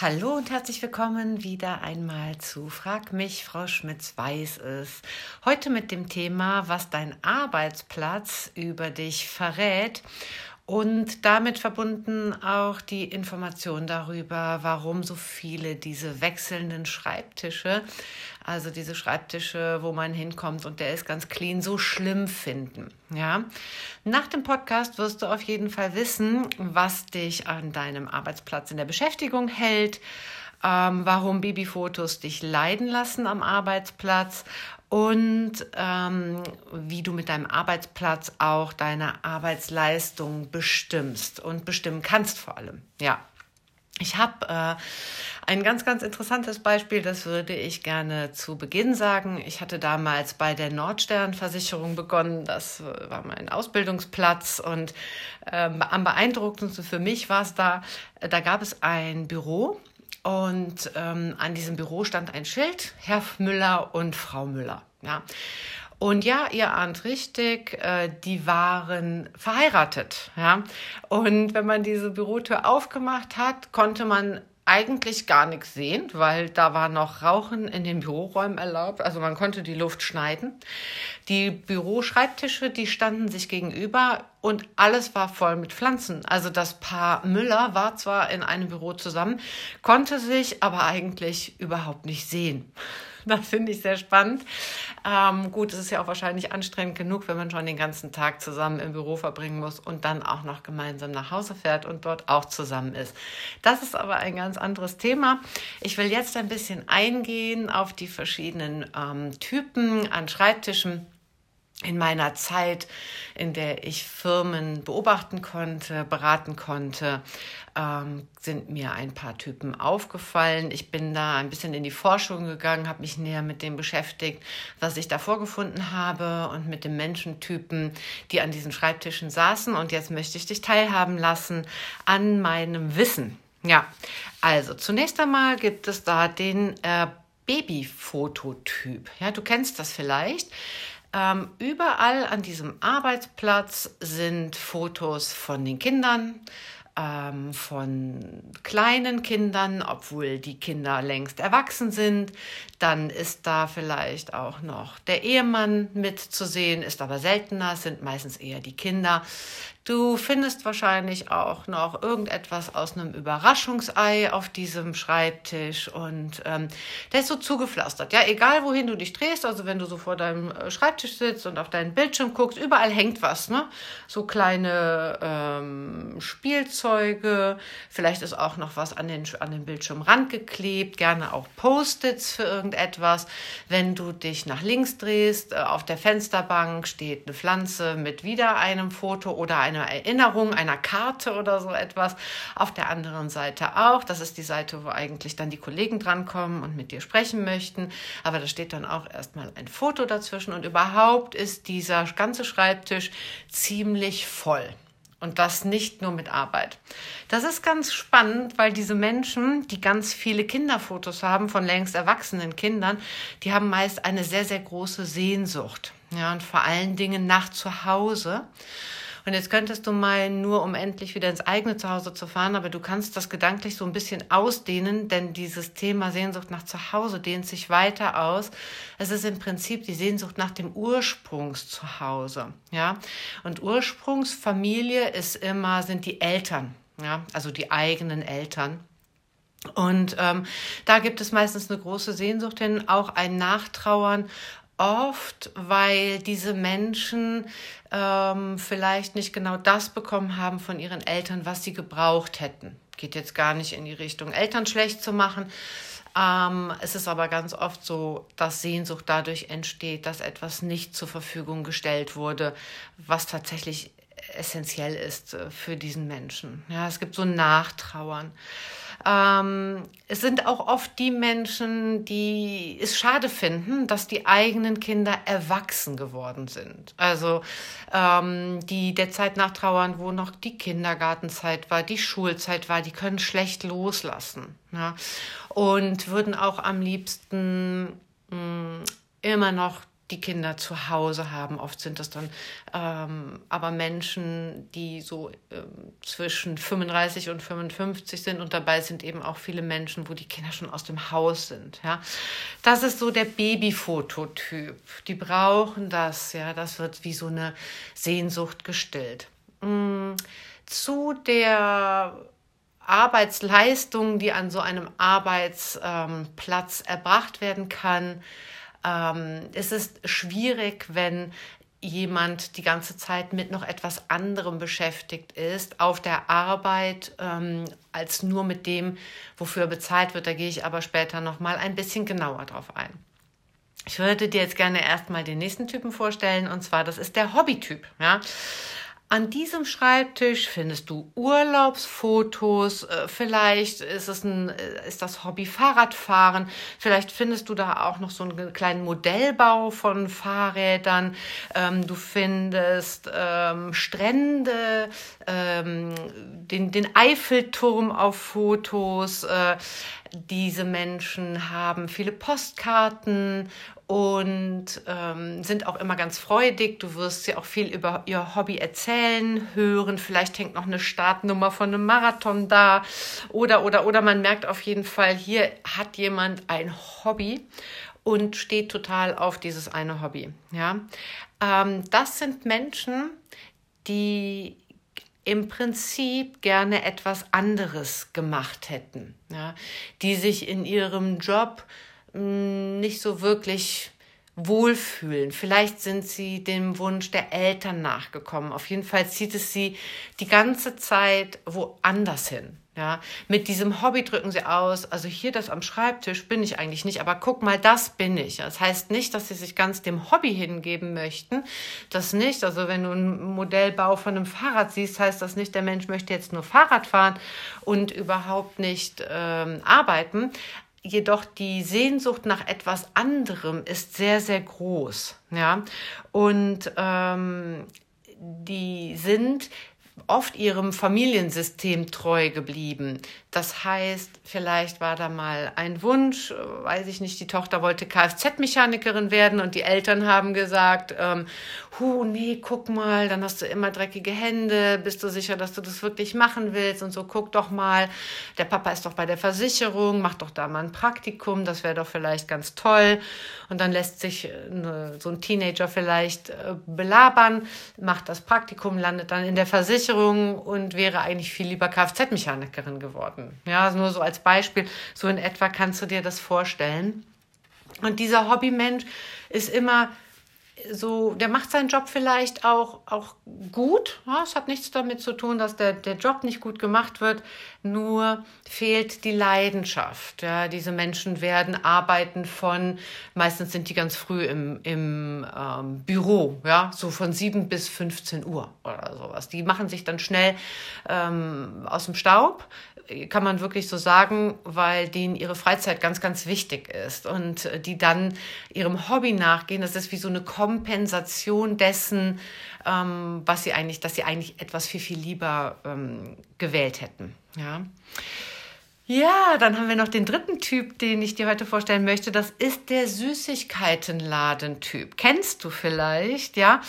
Hallo und herzlich willkommen wieder einmal zu Frag mich, Frau Schmitz weiß es. Heute mit dem Thema, was dein Arbeitsplatz über dich verrät und damit verbunden auch die Information darüber, warum so viele diese wechselnden Schreibtische, also diese Schreibtische, wo man hinkommt und der ist ganz clean, so schlimm finden. Ja, nach dem Podcast wirst du auf jeden Fall wissen, was dich an deinem Arbeitsplatz in der Beschäftigung hält, ähm, warum Babyfotos dich leiden lassen am Arbeitsplatz und ähm, wie du mit deinem Arbeitsplatz auch deine Arbeitsleistung bestimmst und bestimmen kannst vor allem. Ja. Ich habe äh, ein ganz, ganz interessantes Beispiel, das würde ich gerne zu Beginn sagen. Ich hatte damals bei der Nordsternversicherung begonnen. Das war mein Ausbildungsplatz und ähm, am beeindruckendsten für mich war es da, da gab es ein Büro und ähm, an diesem Büro stand ein Schild, Herr Müller und Frau Müller. Ja. Und ja, ihr ahnt richtig, äh, die waren verheiratet. Ja. Und wenn man diese Bürotür aufgemacht hat, konnte man eigentlich gar nichts sehen, weil da war noch Rauchen in den Büroräumen erlaubt. Also man konnte die Luft schneiden. Die Büroschreibtische, die standen sich gegenüber und alles war voll mit Pflanzen. Also das Paar Müller war zwar in einem Büro zusammen, konnte sich aber eigentlich überhaupt nicht sehen. Das finde ich sehr spannend. Ähm, gut, es ist ja auch wahrscheinlich anstrengend genug, wenn man schon den ganzen Tag zusammen im Büro verbringen muss und dann auch noch gemeinsam nach Hause fährt und dort auch zusammen ist. Das ist aber ein ganz anderes Thema. Ich will jetzt ein bisschen eingehen auf die verschiedenen ähm, Typen an Schreibtischen in meiner Zeit, in der ich Firmen beobachten konnte, beraten konnte, ähm, sind mir ein paar Typen aufgefallen. Ich bin da ein bisschen in die Forschung gegangen, habe mich näher mit dem beschäftigt, was ich da vorgefunden habe und mit den Menschentypen, die an diesen Schreibtischen saßen. Und jetzt möchte ich dich teilhaben lassen an meinem Wissen. Ja, also zunächst einmal gibt es da den äh, Babyfototyp. Ja, du kennst das vielleicht. Ähm, überall an diesem Arbeitsplatz sind Fotos von den Kindern, ähm, von kleinen Kindern, obwohl die Kinder längst erwachsen sind. Dann ist da vielleicht auch noch der Ehemann mitzusehen, ist aber seltener, sind meistens eher die Kinder. Du findest wahrscheinlich auch noch irgendetwas aus einem Überraschungsei auf diesem Schreibtisch und ähm, der ist so zugepflastert. Ja, egal wohin du dich drehst, also wenn du so vor deinem äh, Schreibtisch sitzt und auf deinen Bildschirm guckst, überall hängt was, ne? So kleine ähm, Spielzeuge, vielleicht ist auch noch was an den, an den Bildschirmrand geklebt, gerne auch Post-its für irgendetwas. Wenn du dich nach links drehst, äh, auf der Fensterbank steht eine Pflanze mit wieder einem Foto oder einer Erinnerung, einer Karte oder so etwas. Auf der anderen Seite auch. Das ist die Seite, wo eigentlich dann die Kollegen drankommen und mit dir sprechen möchten. Aber da steht dann auch erstmal ein Foto dazwischen und überhaupt ist dieser ganze Schreibtisch ziemlich voll. Und das nicht nur mit Arbeit. Das ist ganz spannend, weil diese Menschen, die ganz viele Kinderfotos haben von längst erwachsenen Kindern, die haben meist eine sehr, sehr große Sehnsucht. Ja, und vor allen Dingen nach zu Hause. Und jetzt könntest du mal nur, um endlich wieder ins eigene Zuhause zu fahren, aber du kannst das gedanklich so ein bisschen ausdehnen, denn dieses Thema Sehnsucht nach Zuhause dehnt sich weiter aus. Es ist im Prinzip die Sehnsucht nach dem Ursprungszuhause, ja. Und Ursprungsfamilie ist immer, sind die Eltern, ja, also die eigenen Eltern. Und ähm, da gibt es meistens eine große Sehnsucht hin, auch ein Nachtrauern oft, weil diese Menschen ähm, vielleicht nicht genau das bekommen haben von ihren Eltern, was sie gebraucht hätten. Geht jetzt gar nicht in die Richtung, Eltern schlecht zu machen. Ähm, es ist aber ganz oft so, dass Sehnsucht dadurch entsteht, dass etwas nicht zur Verfügung gestellt wurde, was tatsächlich essentiell ist äh, für diesen Menschen. Ja, es gibt so Nachtrauern. Ähm, es sind auch oft die Menschen, die es schade finden, dass die eigenen Kinder erwachsen geworden sind. Also ähm, die der Zeit nachtrauern, wo noch die Kindergartenzeit war, die Schulzeit war, die können schlecht loslassen. Ja? Und würden auch am liebsten mh, mm, immer noch die Kinder zu Hause haben. Oft sind das dann ähm, aber Menschen, die so ähm, zwischen 35 und 55 sind und dabei sind eben auch viele Menschen, wo die Kinder schon aus dem Haus sind. Ja, das ist so der Babyfototyp. Die brauchen das. Ja, das wird wie so eine Sehnsucht gestillt. Mm, zu der Arbeitsleistung, die an so einem Arbeitsplatz erbracht werden kann, ähm, es ist schwierig, wenn jemand die ganze Zeit mit noch etwas anderem beschäftigt ist auf der Arbeit ähm, als nur mit dem, wofür er bezahlt wird. Da gehe ich aber später noch mal ein bisschen genauer drauf ein. Ich würde dir jetzt gerne erstmal den nächsten Typen vorstellen und zwar das ist der Hobbytyp. Ja, an diesem Schreibtisch findest du Urlaubsfotos, äh, vielleicht ist es ein, äh, ist das Hobby Fahrradfahren, vielleicht findest du da auch noch so einen kleinen Modellbau von Fahrrädern, ähm, du findest ähm, Strände, ähm, den, den Eiffelturm auf Fotos, äh, diese Menschen haben viele Postkarten und ähm, sind auch immer ganz freudig. Du wirst sie auch viel über ihr Hobby erzählen, hören. Vielleicht hängt noch eine Startnummer von einem Marathon da. Oder, oder, oder man merkt auf jeden Fall, hier hat jemand ein Hobby und steht total auf dieses eine Hobby. Ja, ähm, das sind Menschen, die im Prinzip gerne etwas anderes gemacht hätten, ja, die sich in ihrem Job Mm, nicht so wirklich wohlfühlen. Vielleicht sind sie dem Wunsch der Eltern nachgekommen. Auf jeden Fall zieht es sie die ganze Zeit woanders hin. Ja, mit diesem Hobby drücken sie aus, also hier das am Schreibtisch bin ich eigentlich nicht, aber guck mal, das bin ich. Das heißt nicht, dass sie sich ganz dem Hobby hingeben möchten. Das nicht. Also wenn du einen Modellbau von einem Fahrrad siehst, heißt das nicht, der Mensch möchte jetzt nur Fahrrad fahren und überhaupt nicht ähm, arbeiten. Jedoch die Sehnsucht nach etwas anderem ist sehr, sehr groß. Ja? Und ähm, die sind oft ihrem Familiensystem treu geblieben. Das heißt, vielleicht war da mal ein Wunsch, weiß ich nicht, die Tochter wollte Kfz-Mechanikerin werden und die Eltern haben gesagt, ähm, hu, nee, guck mal, dann hast du immer dreckige Hände, bist du sicher, dass du das wirklich machen willst und so, guck doch mal, der Papa ist doch bei der Versicherung, mach doch da mal ein Praktikum, das wäre doch vielleicht ganz toll. Und dann lässt sich eine, so ein Teenager vielleicht äh, belabern, macht das Praktikum, landet dann in der Versicherung und wäre eigentlich viel lieber Kfz-Mechanikerin geworden worden. Ja, nur so als Beispiel, so in etwa kannst du dir das vorstellen. Und dieser Hobbymensch ist immer so, der macht seinen Job vielleicht auch, auch gut. Ja, es hat nichts damit zu tun, dass der, der Job nicht gut gemacht wird, nur fehlt die Leidenschaft. Ja, diese Menschen werden arbeiten von, meistens sind die ganz früh im, im ähm, Büro, ja, so von 7 bis 15 Uhr oder sowas. Die machen sich dann schnell ähm, aus dem Staub, kann man wirklich so sagen, weil denen ihre Freizeit ganz, ganz wichtig ist und äh, die dann ihrem Hobby nachgehen. Das ist wie so eine Kompensation dessen, ähm, was sie eigentlich, dass sie eigentlich etwas viel, viel lieber ähm, gewählt hätten. Ja. Ja, dann haben wir noch den dritten Typ, den ich dir heute vorstellen möchte. Das ist der Süßigkeitenladentyp. Kennst du vielleicht, ja?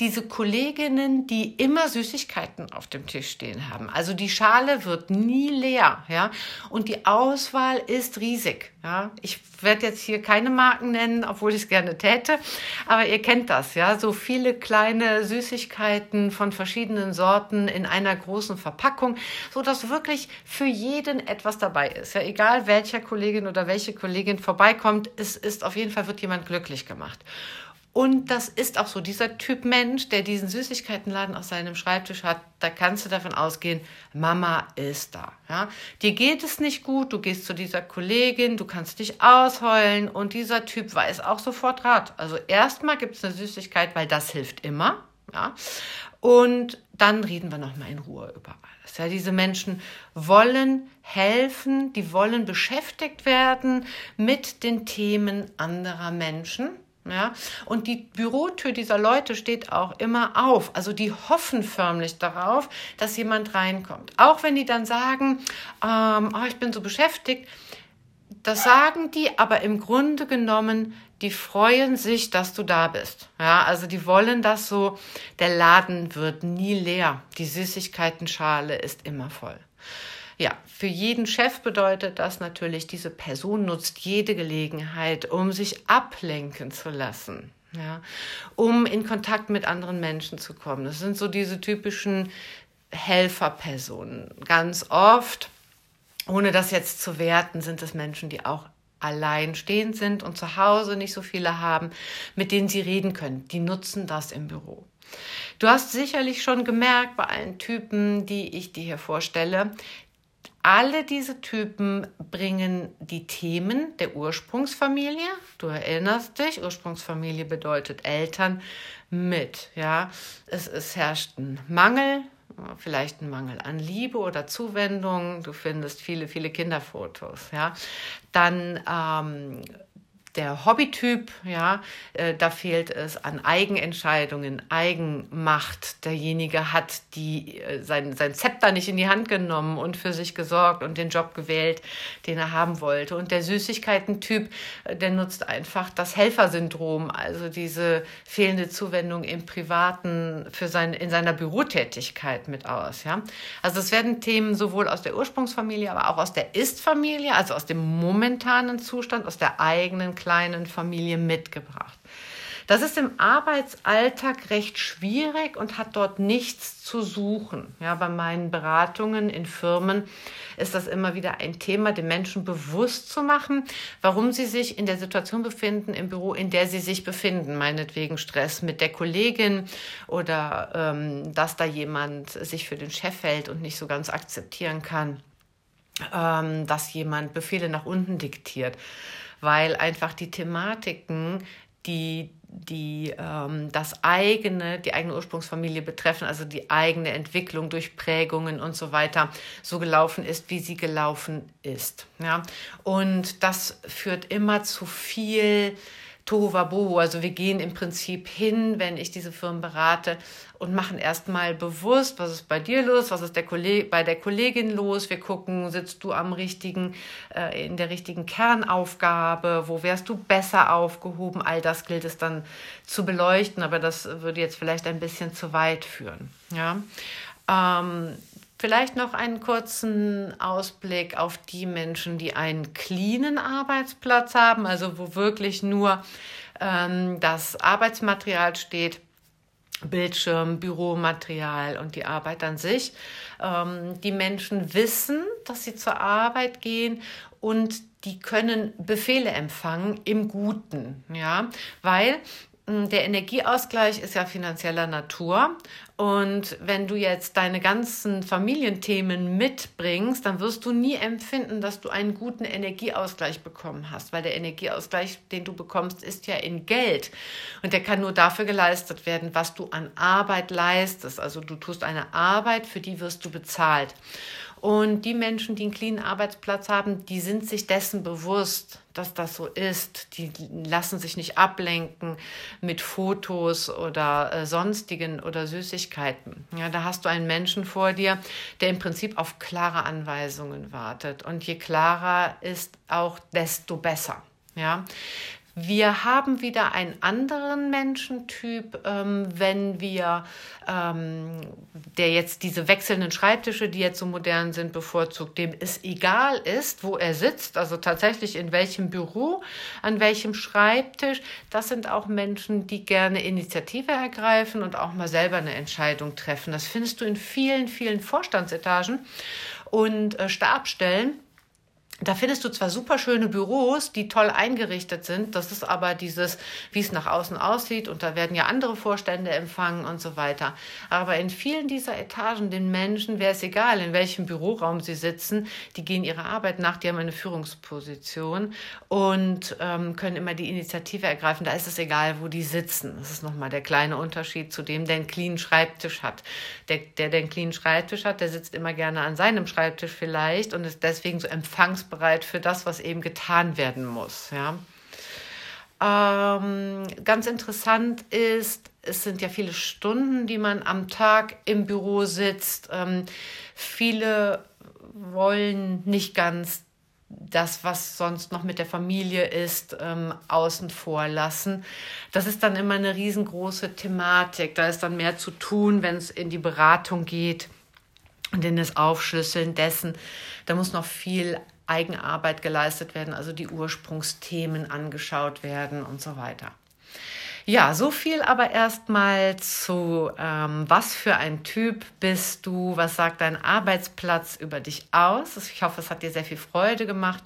diese Kolleginnen, die immer Süßigkeiten auf dem Tisch stehen haben. Also die Schale wird nie leer, ja, und die Auswahl ist riesig, ja. Ich werde jetzt hier keine Marken nennen, obwohl ich es gerne täte, aber ihr kennt das, ja, so viele kleine Süßigkeiten von verschiedenen Sorten in einer großen Verpackung, so dass wirklich für jeden etwas dabei ist, ja, egal welcher Kollegin oder welche Kollegin vorbeikommt, es ist auf jeden Fall wird jemand glücklich gemacht. Und das ist auch so, dieser Typ Mensch, der diesen Süßigkeitenladen auf seinem Schreibtisch hat, da kannst du davon ausgehen, Mama ist da. Ja? Dir geht es nicht gut, du gehst zu dieser Kollegin, du kannst dich ausheulen und dieser Typ weiß auch sofort Rat. Also erstmal gibt es eine Süßigkeit, weil das hilft immer. Ja? Und dann reden wir nochmal in Ruhe über alles. Ja, diese Menschen wollen helfen, die wollen beschäftigt werden mit den Themen anderer Menschen ja, und die Bürotür dieser Leute steht auch immer auf. Also die hoffen förmlich darauf, dass jemand reinkommt. Auch wenn die dann sagen, ähm, oh, ich bin so beschäftigt, das sagen die, aber im Grunde genommen die freuen sich, dass du da bist. Ja, also die wollen das so. Der Laden wird nie leer. Die Süßigkeitenschale ist immer voll. Ja, für jeden Chef bedeutet das natürlich, diese Person nutzt jede Gelegenheit, um sich ablenken zu lassen. Ja, um in Kontakt mit anderen Menschen zu kommen. Das sind so diese typischen Helferpersonen. Ganz oft, ohne das jetzt zu werten, sind es Menschen, die auch alleinstehend sind und zu Hause nicht so viele haben, mit denen sie reden können. Die nutzen das im Büro. Du hast sicherlich schon gemerkt bei allen Typen, die ich dir hier vorstelle, alle diese Typen bringen die Themen der Ursprungsfamilie, du erinnerst dich, Ursprungsfamilie bedeutet Eltern, mit. Ja, es, es herrscht ein Mangel, vielleicht ein Mangel an Liebe oder Zuwendung. Du findest viele, viele Kinderfotos. Ja, dann ähm, der Hobbytyp, ja, äh, da fehlt es an Eigenentscheidungen, Eigenmacht. Derjenige hat die, äh, sein, sein Zepter nicht in die Hand genommen und für sich gesorgt und den Job gewählt, den er haben wollte. Und der Süßigkeiten-Typ, äh, der nutzt einfach das Helfersyndrom, also diese fehlende Zuwendung im Privaten für sein, in seiner Bürotätigkeit mit aus, ja. Also es werden Themen sowohl aus der Ursprungsfamilie, aber auch aus der Ist-Familie, also aus dem momentanen Zustand, aus der eigenen kleinen Familie mitgebracht. Das ist im Arbeitsalltag recht schwierig und hat dort nichts zu suchen. Ja, bei meinen Beratungen in Firmen ist das immer wieder ein Thema, den Menschen bewusst zu machen, warum sie sich in der Situation befinden im Büro, in der sie sich befinden. Meinetwegen Stress mit der Kollegin oder ähm, dass da jemand sich für den Chef hält und nicht so ganz akzeptieren kann, ähm, dass jemand Befehle nach unten diktiert weil einfach die Thematiken, die die ähm, das eigene, die eigene Ursprungsfamilie betreffen, also die eigene Entwicklung durch Prägungen und so weiter, so gelaufen ist, wie sie gelaufen ist. Ja? Und das führt immer zu viel Tohuwabohu. Also wir gehen im Prinzip hin, wenn ich diese Firmen berate und machen erstmal bewusst, was ist bei dir los, was ist der bei der Kollegin los. Wir gucken, sitzt du am richtigen, äh, in der richtigen Kernaufgabe, wo wärst du besser aufgehoben. All das gilt es dann zu beleuchten, aber das würde jetzt vielleicht ein bisschen zu weit führen. Ja. Ähm, Vielleicht noch einen kurzen Ausblick auf die Menschen, die einen cleanen Arbeitsplatz haben, also wo wirklich nur ähm, das Arbeitsmaterial steht. Bildschirm, Büromaterial und die Arbeit an sich. Ähm, die Menschen wissen, dass sie zur Arbeit gehen und die können Befehle empfangen im Guten, ja, weil der Energieausgleich ist ja finanzieller Natur. Und wenn du jetzt deine ganzen Familienthemen mitbringst, dann wirst du nie empfinden, dass du einen guten Energieausgleich bekommen hast, weil der Energieausgleich, den du bekommst, ist ja in Geld. Und der kann nur dafür geleistet werden, was du an Arbeit leistest. Also du tust eine Arbeit, für die wirst du bezahlt. Und die Menschen, die einen clean Arbeitsplatz haben, die sind sich dessen bewusst, dass das so ist. Die lassen sich nicht ablenken mit Fotos oder äh, sonstigen oder Süßigkeiten. Ja, da hast du einen Menschen vor dir, der im Prinzip auf klare Anweisungen wartet. Und je klarer ist auch, desto besser. Ja, wir haben wieder einen anderen Menschentyp, ähm, wenn wir, ähm, der jetzt diese wechselnden Schreibtische, die jetzt so modern sind, bevorzugt, dem es egal ist, wo er sitzt, also tatsächlich in welchem Büro, an welchem Schreibtisch. Das sind auch Menschen, die gerne Initiative ergreifen und auch mal selber eine Entscheidung treffen. Das findest du in vielen, vielen Vorstandsetagen und äh, Stabstellen da findest du zwar super schöne Büros, die toll eingerichtet sind, das ist aber dieses, wie es nach außen aussieht und da werden ja andere Vorstände empfangen und so weiter. Aber in vielen dieser Etagen, den Menschen wäre es egal, in welchem Büroraum sie sitzen, die gehen ihrer Arbeit nach, die haben eine Führungsposition und ähm, können immer die Initiative ergreifen. Da ist es egal, wo die sitzen. Das ist nochmal der kleine Unterschied zu dem, der einen clean Schreibtisch hat. Der, der, der einen clean Schreibtisch hat, der sitzt immer gerne an seinem Schreibtisch vielleicht und ist deswegen so empfangs hilfsbereit für das, was eben getan werden muss. Ja. Ähm, ganz interessant ist, es sind ja viele Stunden, die man am Tag im Büro sitzt. Ähm, viele wollen nicht ganz das, was sonst noch mit der Familie ist, ähm, außen vor lassen. Das ist dann immer eine riesengroße Thematik. Da ist dann mehr zu tun, wenn es in die Beratung geht und in das Aufschlüsseln dessen. Da muss noch viel Eigenarbeit geleistet werden, also die Ursprungsthemen angeschaut werden und so weiter. Ja, so viel aber erstmal zu, ähm, was für ein Typ bist du, was sagt dein Arbeitsplatz über dich aus. Ich hoffe, es hat dir sehr viel Freude gemacht.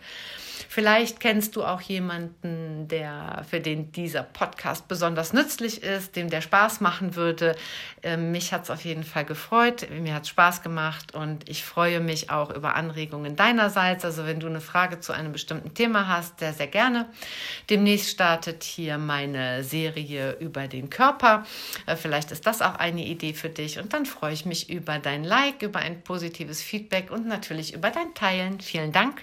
Vielleicht kennst du auch jemanden, der für den dieser Podcast besonders nützlich ist, dem der Spaß machen würde. Ähm, mich hat es auf jeden Fall gefreut. Mir hat es Spaß gemacht und ich freue mich auch über Anregungen deinerseits. Also wenn du eine Frage zu einem bestimmten Thema hast, sehr, sehr gerne. Demnächst startet hier meine Serie über den Körper. Äh, vielleicht ist das auch eine Idee für dich. Und dann freue ich mich über dein Like, über ein positives Feedback und natürlich über dein Teilen. Vielen Dank